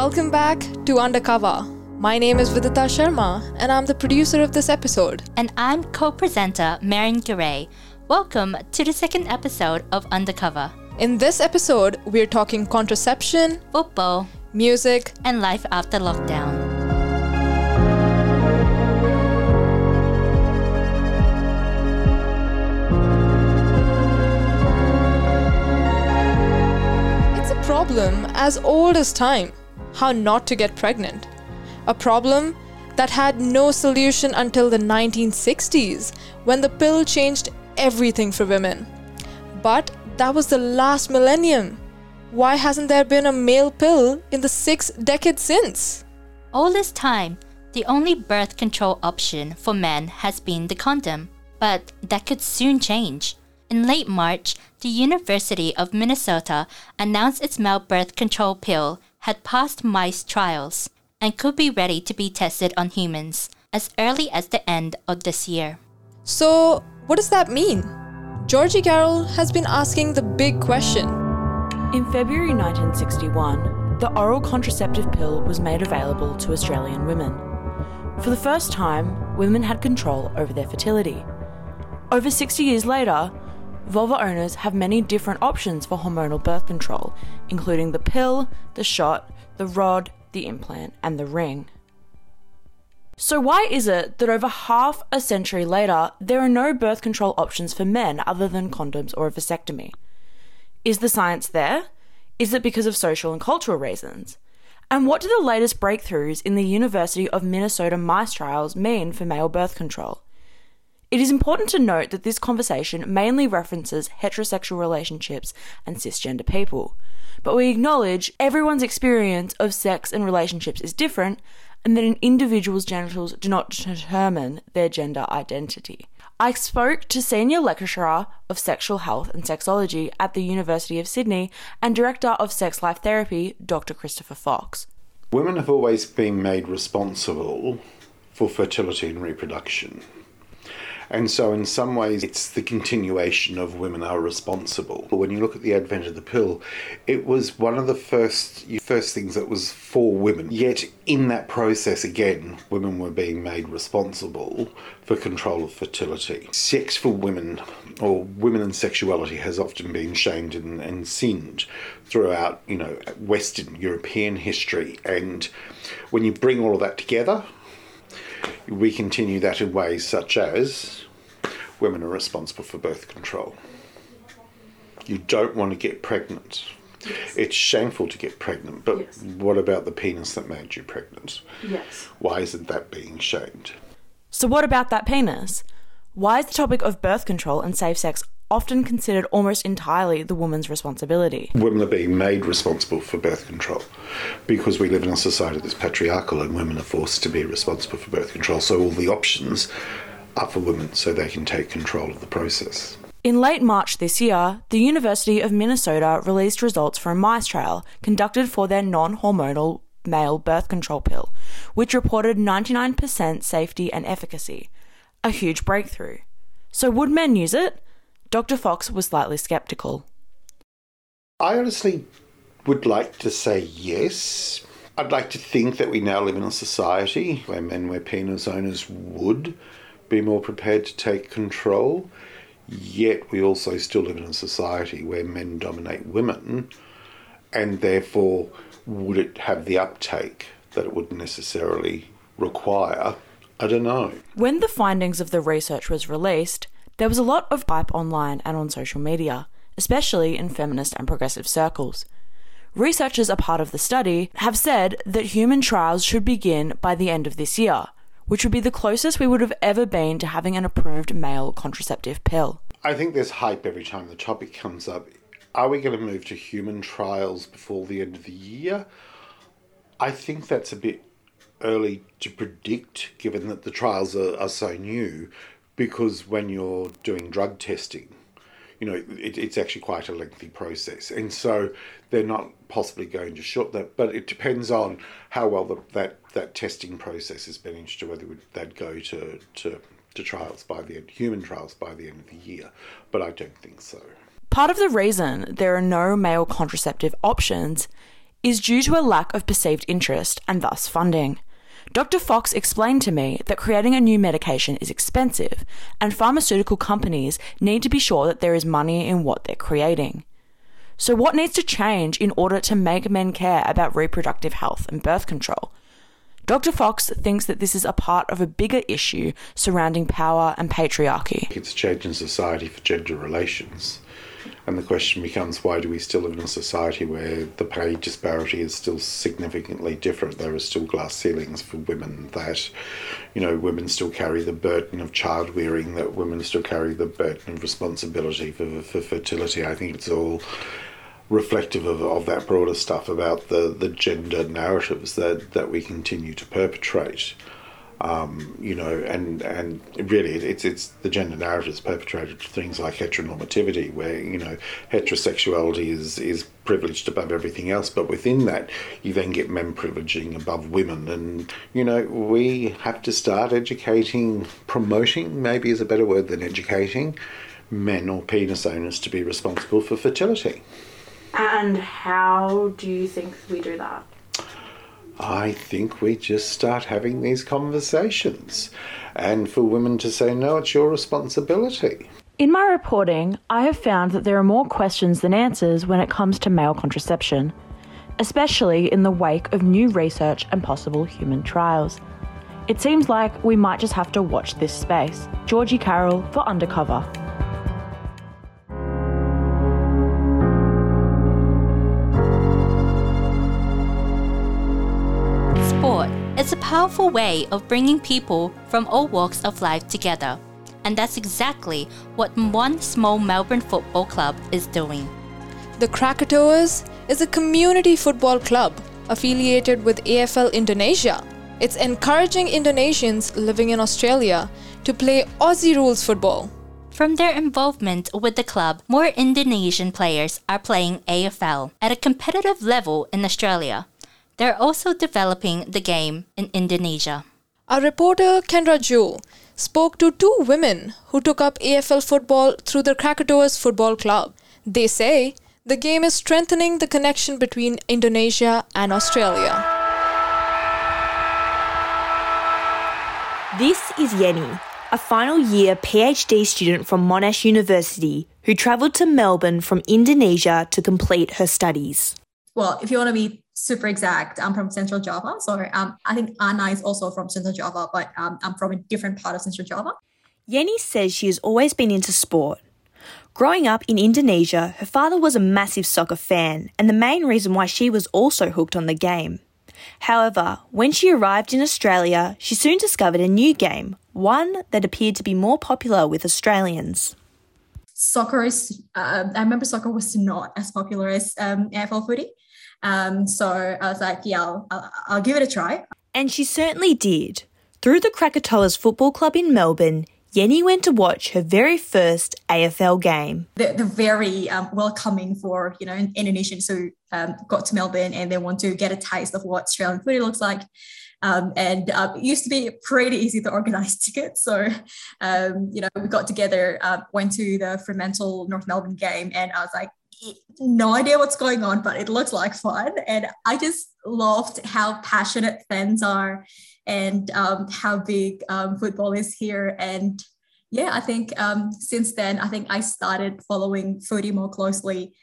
Welcome back to Undercover. My name is Vidita Sharma, and I'm the producer of this episode. And I'm co presenter Marin Garay. Welcome to the second episode of Undercover. In this episode, we're talking contraception, football, music, and life after lockdown. It's a problem as old as time how not to get pregnant. A problem that had no solution until the 1960s when the pill changed everything for women. But that was the last millennium. Why hasn't there been a male pill in the six decades since? All this time, the only birth control option for men has been the condom, but that could soon change. In late March, the University of Minnesota announced its male birth control pill had passed mice trials and could be ready to be tested on humans as early as the end of this year. So, what does that mean? Georgie Carroll has been asking the big question. In February 1961, the oral contraceptive pill was made available to Australian women. For the first time, women had control over their fertility. Over 60 years later, vulva owners have many different options for hormonal birth control, including the pill, the shot, the rod, the implant, and the ring. So, why is it that over half a century later, there are no birth control options for men other than condoms or a vasectomy? Is the science there? Is it because of social and cultural reasons? And what do the latest breakthroughs in the University of Minnesota mice trials mean for male birth control? It is important to note that this conversation mainly references heterosexual relationships and cisgender people, but we acknowledge everyone's experience of sex and relationships is different and that an individual's genitals do not determine their gender identity. I spoke to senior lecturer of sexual health and sexology at the University of Sydney and director of sex life therapy, Dr. Christopher Fox. Women have always been made responsible for fertility and reproduction. And so, in some ways, it's the continuation of women are responsible. But when you look at the advent of the pill, it was one of the first first things that was for women. Yet, in that process, again, women were being made responsible for control of fertility. Sex for women, or women and sexuality, has often been shamed and, and sinned throughout, you know, Western European history. And when you bring all of that together, we continue that in ways such as women are responsible for birth control. You don't want to get pregnant. Yes. It's shameful to get pregnant, but yes. what about the penis that made you pregnant? Yes. Why isn't that being shamed? So, what about that penis? Why is the topic of birth control and safe sex often considered almost entirely the woman's responsibility. Women are being made responsible for birth control because we live in a society that's patriarchal and women are forced to be responsible for birth control. So all the options are for women so they can take control of the process. In late March this year, the University of Minnesota released results from a mice trial conducted for their non hormonal male birth control pill, which reported 99% safety and efficacy. A huge breakthrough. So, would men use it? Dr. Fox was slightly skeptical. I honestly would like to say yes. I'd like to think that we now live in a society where men, where penis owners would be more prepared to take control. Yet we also still live in a society where men dominate women, and therefore, would it have the uptake that it would necessarily require? I don't know. When the findings of the research was released, there was a lot of hype online and on social media, especially in feminist and progressive circles. Researchers a part of the study have said that human trials should begin by the end of this year, which would be the closest we would have ever been to having an approved male contraceptive pill. I think there's hype every time the topic comes up. Are we going to move to human trials before the end of the year? I think that's a bit early to predict, given that the trials are, are so new because when you're doing drug testing, you know, it, it's actually quite a lengthy process. And so they're not possibly going to short that, but it depends on how well the, that, that testing process has been to whether they'd go to, to, to trials by the end, human trials by the end of the year. But I don't think so. Part of the reason there are no male contraceptive options is due to a lack of perceived interest and thus funding. Dr. Fox explained to me that creating a new medication is expensive, and pharmaceutical companies need to be sure that there is money in what they're creating. So, what needs to change in order to make men care about reproductive health and birth control? Dr. Fox thinks that this is a part of a bigger issue surrounding power and patriarchy. It's a change in society for gender relations. And the question becomes why do we still live in a society where the pay disparity is still significantly different? There are still glass ceilings for women, that, you know, women still carry the burden of child rearing, that women still carry the burden of responsibility for, for fertility. I think it's all reflective of, of that broader stuff about the, the gender narratives that, that we continue to perpetrate. Um, you know, and and really, it's it's the gender narratives perpetrated things like heteronormativity, where you know heterosexuality is is privileged above everything else, but within that, you then get men privileging above women, and you know we have to start educating, promoting, maybe is a better word than educating, men or penis owners to be responsible for fertility. And how do you think we do that? I think we just start having these conversations and for women to say, no, it's your responsibility. In my reporting, I have found that there are more questions than answers when it comes to male contraception, especially in the wake of new research and possible human trials. It seems like we might just have to watch this space. Georgie Carroll for Undercover. Powerful way of bringing people from all walks of life together. And that's exactly what one small Melbourne football club is doing. The Krakatoas is a community football club affiliated with AFL Indonesia. It's encouraging Indonesians living in Australia to play Aussie rules football. From their involvement with the club, more Indonesian players are playing AFL at a competitive level in Australia. They're also developing the game in Indonesia. Our reporter Kendra Jo spoke to two women who took up AFL football through the Krakatoas football club. They say the game is strengthening the connection between Indonesia and Australia. This is Yenny, a final year PhD student from Monash University who travelled to Melbourne from Indonesia to complete her studies. Well, if you want to be super exact. I'm from Central Java. So um, I think Anna is also from Central Java, but um, I'm from a different part of Central Java. Yenny says she has always been into sport. Growing up in Indonesia, her father was a massive soccer fan, and the main reason why she was also hooked on the game. However, when she arrived in Australia, she soon discovered a new game, one that appeared to be more popular with Australians. Soccer is, uh, I remember soccer was not as popular as um, AFL footy. Um, so I was like, yeah, I'll, I'll, I'll give it a try. And she certainly did. Through the Krakatoas Football Club in Melbourne, Yenny went to watch her very first AFL game. They're, they're very um, welcoming for you know Indonesians who um, got to Melbourne and they want to get a taste of what Australian footy looks like. Um, and uh, it used to be pretty easy to organize tickets. So, um, you know, we got together, uh, went to the Fremantle North Melbourne game, and I was like, no idea what's going on, but it looks like fun. And I just loved how passionate fans are and um, how big um, football is here. And yeah, I think um, since then, I think I started following footy more closely.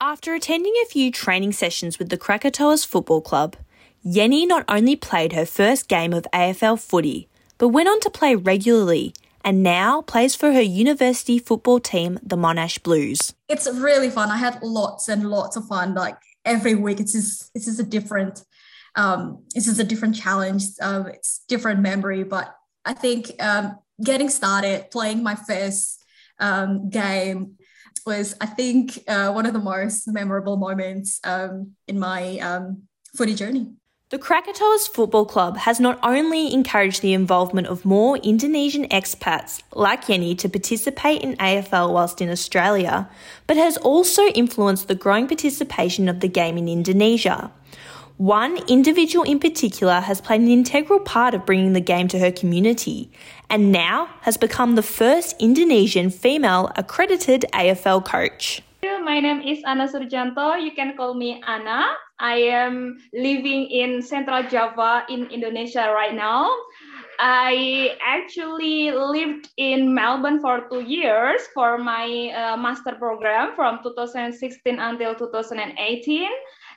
After attending a few training sessions with the Krakatoas Football Club, Yenny not only played her first game of AFL footy, but went on to play regularly and now plays for her university football team, the Monash Blues. It's really fun. I had lots and lots of fun. Like every week, it's just it's just a different um, this is a different challenge. Um, it's different memory, but I think um, getting started, playing my first um, game was, I think, uh, one of the most memorable moments um, in my um, footy journey. The Krakatoas Football Club has not only encouraged the involvement of more Indonesian expats like Yenny to participate in AFL whilst in Australia, but has also influenced the growing participation of the game in Indonesia. One individual in particular has played an integral part of bringing the game to her community and now has become the first Indonesian female accredited AFL coach. My name is Anna Surjanto. You can call me Anna. I am living in Central Java in Indonesia right now. I actually lived in Melbourne for two years for my uh, master program from 2016 until 2018.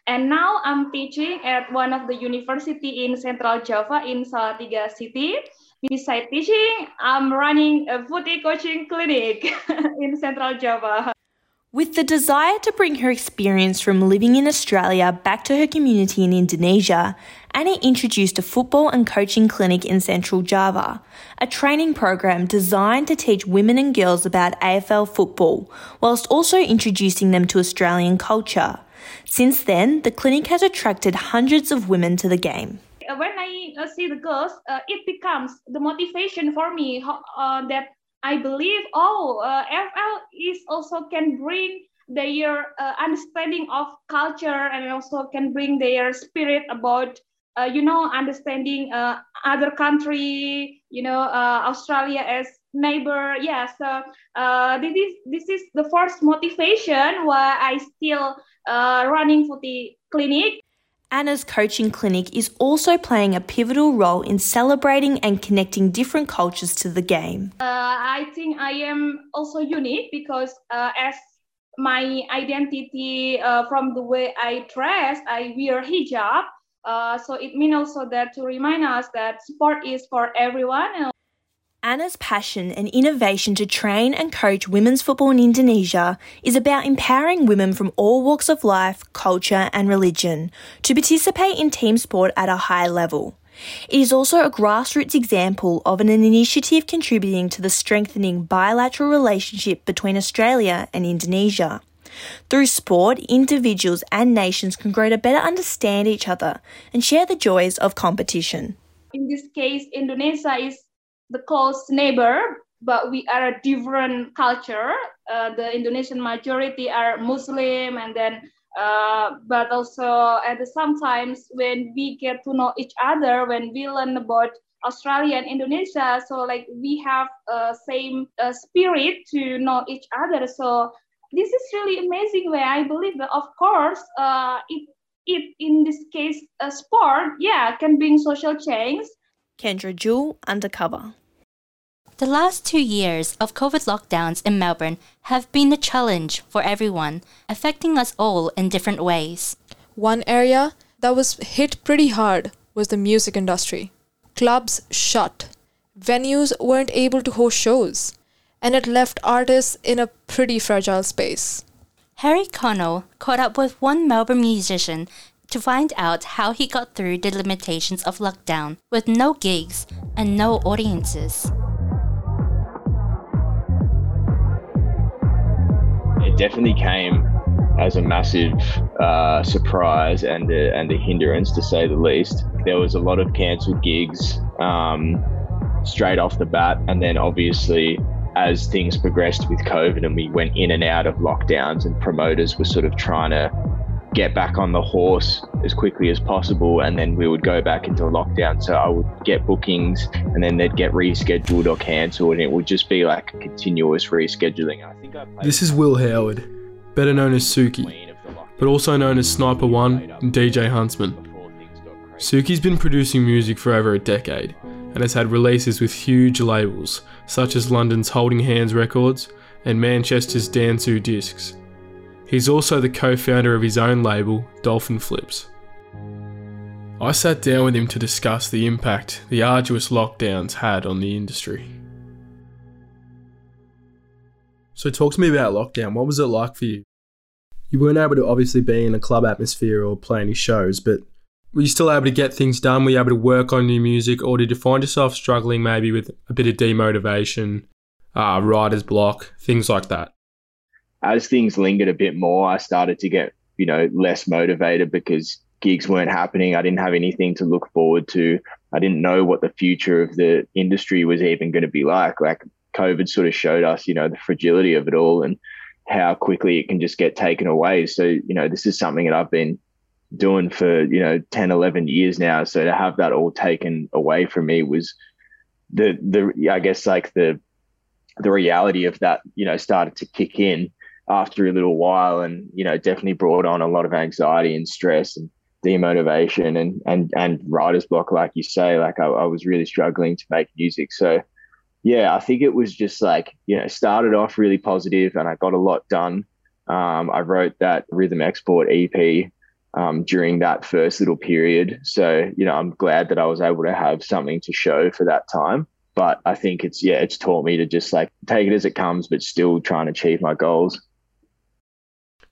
And now I'm teaching at one of the university in Central Java in Salatiga City. Besides teaching, I'm running a footy coaching clinic in Central Java. With the desire to bring her experience from living in Australia back to her community in Indonesia, Annie introduced a football and coaching clinic in Central Java, a training program designed to teach women and girls about AFL football, whilst also introducing them to Australian culture. Since then, the clinic has attracted hundreds of women to the game. Uh, when I see the girls, uh, it becomes the motivation for me uh, that I believe, oh, uh, FL is also can bring their uh, understanding of culture and also can bring their spirit about, uh, you know, understanding uh, other country, you know, uh, Australia as neighbor. Yeah, so uh, this is this is the first motivation why I still running for the clinic. Anna's coaching clinic is also playing a pivotal role in celebrating and connecting different cultures to the game. Uh, I think I am also unique because uh, as my identity uh, from the way I dress, I wear hijab. Uh, so it means also that to remind us that sport is for everyone. Anna's passion and innovation to train and coach women's football in Indonesia is about empowering women from all walks of life, culture, and religion to participate in team sport at a high level. It is also a grassroots example of an initiative contributing to the strengthening bilateral relationship between Australia and Indonesia. Through sport, individuals and nations can grow to better understand each other and share the joys of competition. In this case, Indonesia is the close neighbor, but we are a different culture. Uh, the Indonesian majority are Muslim, and then, uh, but also at the sometimes when we get to know each other, when we learn about Australia and Indonesia, so like we have uh, same uh, spirit to know each other. So this is really amazing. Where I believe that, of course, uh, it it in this case, a sport, yeah, can bring social change. Kendra Jewell, Undercover. The last two years of COVID lockdowns in Melbourne have been a challenge for everyone, affecting us all in different ways. One area that was hit pretty hard was the music industry. Clubs shut, venues weren't able to host shows, and it left artists in a pretty fragile space. Harry Connell caught up with one Melbourne musician to find out how he got through the limitations of lockdown with no gigs and no audiences. It definitely came as a massive uh, surprise and a, and a hindrance to say the least. There was a lot of cancelled gigs um, straight off the bat, and then obviously as things progressed with COVID and we went in and out of lockdowns, and promoters were sort of trying to get back on the horse as quickly as possible and then we would go back into lockdown. So i would get bookings and then they'd get rescheduled or cancelled and it would just be like continuous rescheduling. I think I this is will howard better known as suki but also known as sniper one and dj huntsman. Suki's been producing music for over a decade and has had releases with huge labels such as london's holding hands records and manchester's dansu discs He's also the co founder of his own label, Dolphin Flips. I sat down with him to discuss the impact the arduous lockdowns had on the industry. So, talk to me about lockdown. What was it like for you? You weren't able to obviously be in a club atmosphere or play any shows, but were you still able to get things done? Were you able to work on new music, or did you find yourself struggling maybe with a bit of demotivation, uh, writer's block, things like that? As things lingered a bit more, I started to get, you know, less motivated because gigs weren't happening. I didn't have anything to look forward to. I didn't know what the future of the industry was even going to be like. Like COVID sort of showed us, you know, the fragility of it all and how quickly it can just get taken away. So, you know, this is something that I've been doing for, you know, 10, 11 years now. So to have that all taken away from me was the, the, I guess like the, the reality of that, you know, started to kick in after a little while, and you know, definitely brought on a lot of anxiety and stress and demotivation and and and writer's block, like you say. Like I, I was really struggling to make music, so yeah, I think it was just like you know, started off really positive, and I got a lot done. Um, I wrote that Rhythm Export EP um, during that first little period. So, you know, I'm glad that I was able to have something to show for that time. But I think it's, yeah, it's taught me to just like take it as it comes, but still try and achieve my goals.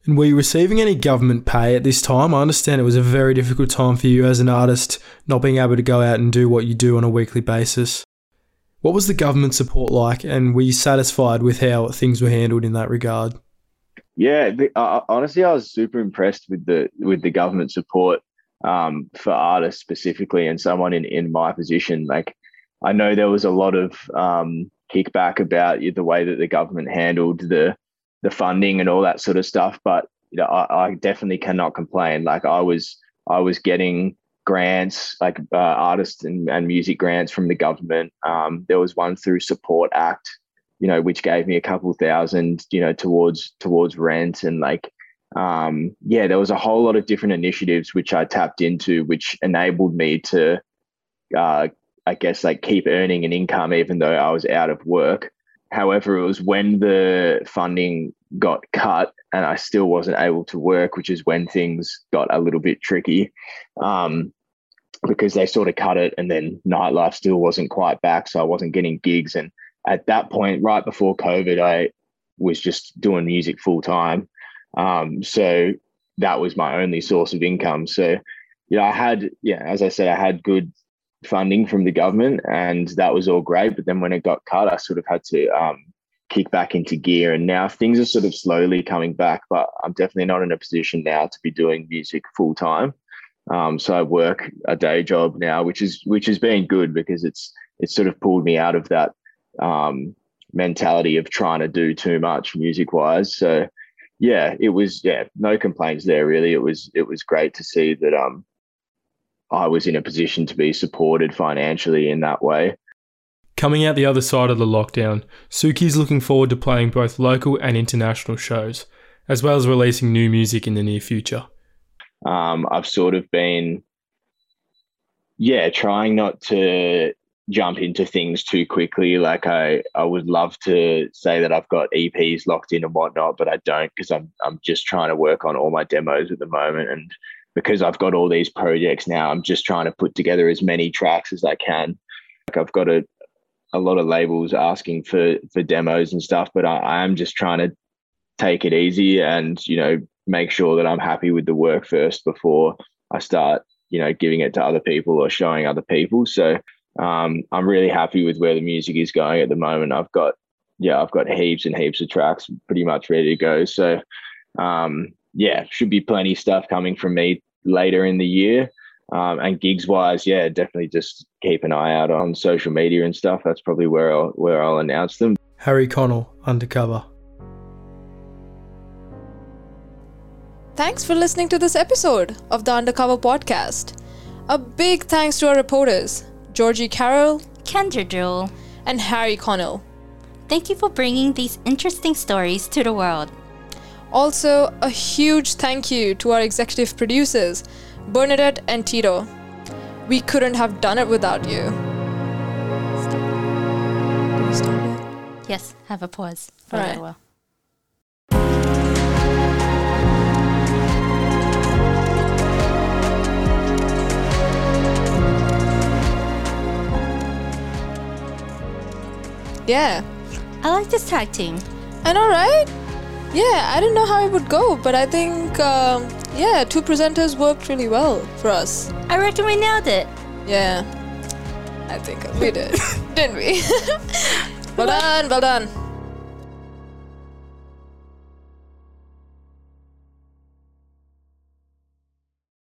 And were you receiving any government pay at this time? I understand it was a very difficult time for you as an artist, not being able to go out and do what you do on a weekly basis. What was the government support like, and were you satisfied with how things were handled in that regard? Yeah, uh, honestly, I was super impressed with the with the government support um, for artists specifically, and someone in in my position. Like, I know there was a lot of um, kickback about the way that the government handled the the funding and all that sort of stuff, but you know, I, I definitely cannot complain. Like, I was I was getting grants, like uh, and, and music grants from the government. Um, there was one through Support Act you know, which gave me a couple thousand, you know, towards towards rent and like um, yeah, there was a whole lot of different initiatives which I tapped into, which enabled me to, uh, I guess, like keep earning an income even though I was out of work. However, it was when the funding got cut and I still wasn't able to work, which is when things got a little bit tricky. Um, because they sort of cut it and then nightlife still wasn't quite back. So I wasn't getting gigs. And at that point, right before COVID, I was just doing music full time. Um, so that was my only source of income. So, know, I had, yeah, as I said, I had good funding from the government and that was all great. But then when it got cut, I sort of had to um, kick back into gear. And now things are sort of slowly coming back, but I'm definitely not in a position now to be doing music full time. Um, so I work a day job now, which is which has been good because it's it's sort of pulled me out of that um, mentality of trying to do too much music wise. So yeah, it was yeah, no complaints there really. It was it was great to see that um I was in a position to be supported financially in that way. Coming out the other side of the lockdown, Suki's looking forward to playing both local and international shows, as well as releasing new music in the near future. Um, I've sort of been, yeah, trying not to jump into things too quickly. Like I, I would love to say that I've got EPs locked in and whatnot, but I don't because I'm, I'm just trying to work on all my demos at the moment. And because I've got all these projects now, I'm just trying to put together as many tracks as I can. Like I've got a, a lot of labels asking for for demos and stuff, but I, I am just trying to take it easy and you know make sure that I'm happy with the work first before I start you know giving it to other people or showing other people. So um, I'm really happy with where the music is going at the moment. I've got yeah, I've got heaps and heaps of tracks pretty much ready to go. So um, yeah, should be plenty stuff coming from me later in the year. Um, and gigs wise, yeah, definitely just keep an eye out on social media and stuff. That's probably where I'll where I'll announce them. Harry Connell, Undercover. Thanks for listening to this episode of the Undercover Podcast. A big thanks to our reporters, Georgie Carroll, Kendra Jewell, and Harry Connell. Thank you for bringing these interesting stories to the world. Also, a huge thank you to our executive producers, Bernadette and Tito. We couldn't have done it without you. Yes, have a pause for a little while. Yeah. I like this tag team. I know, right? Yeah, I didn't know how it would go, but I think, um, yeah, two presenters worked really well for us. I reckon we nailed it. Yeah, I think we did, didn't we? well done, well done.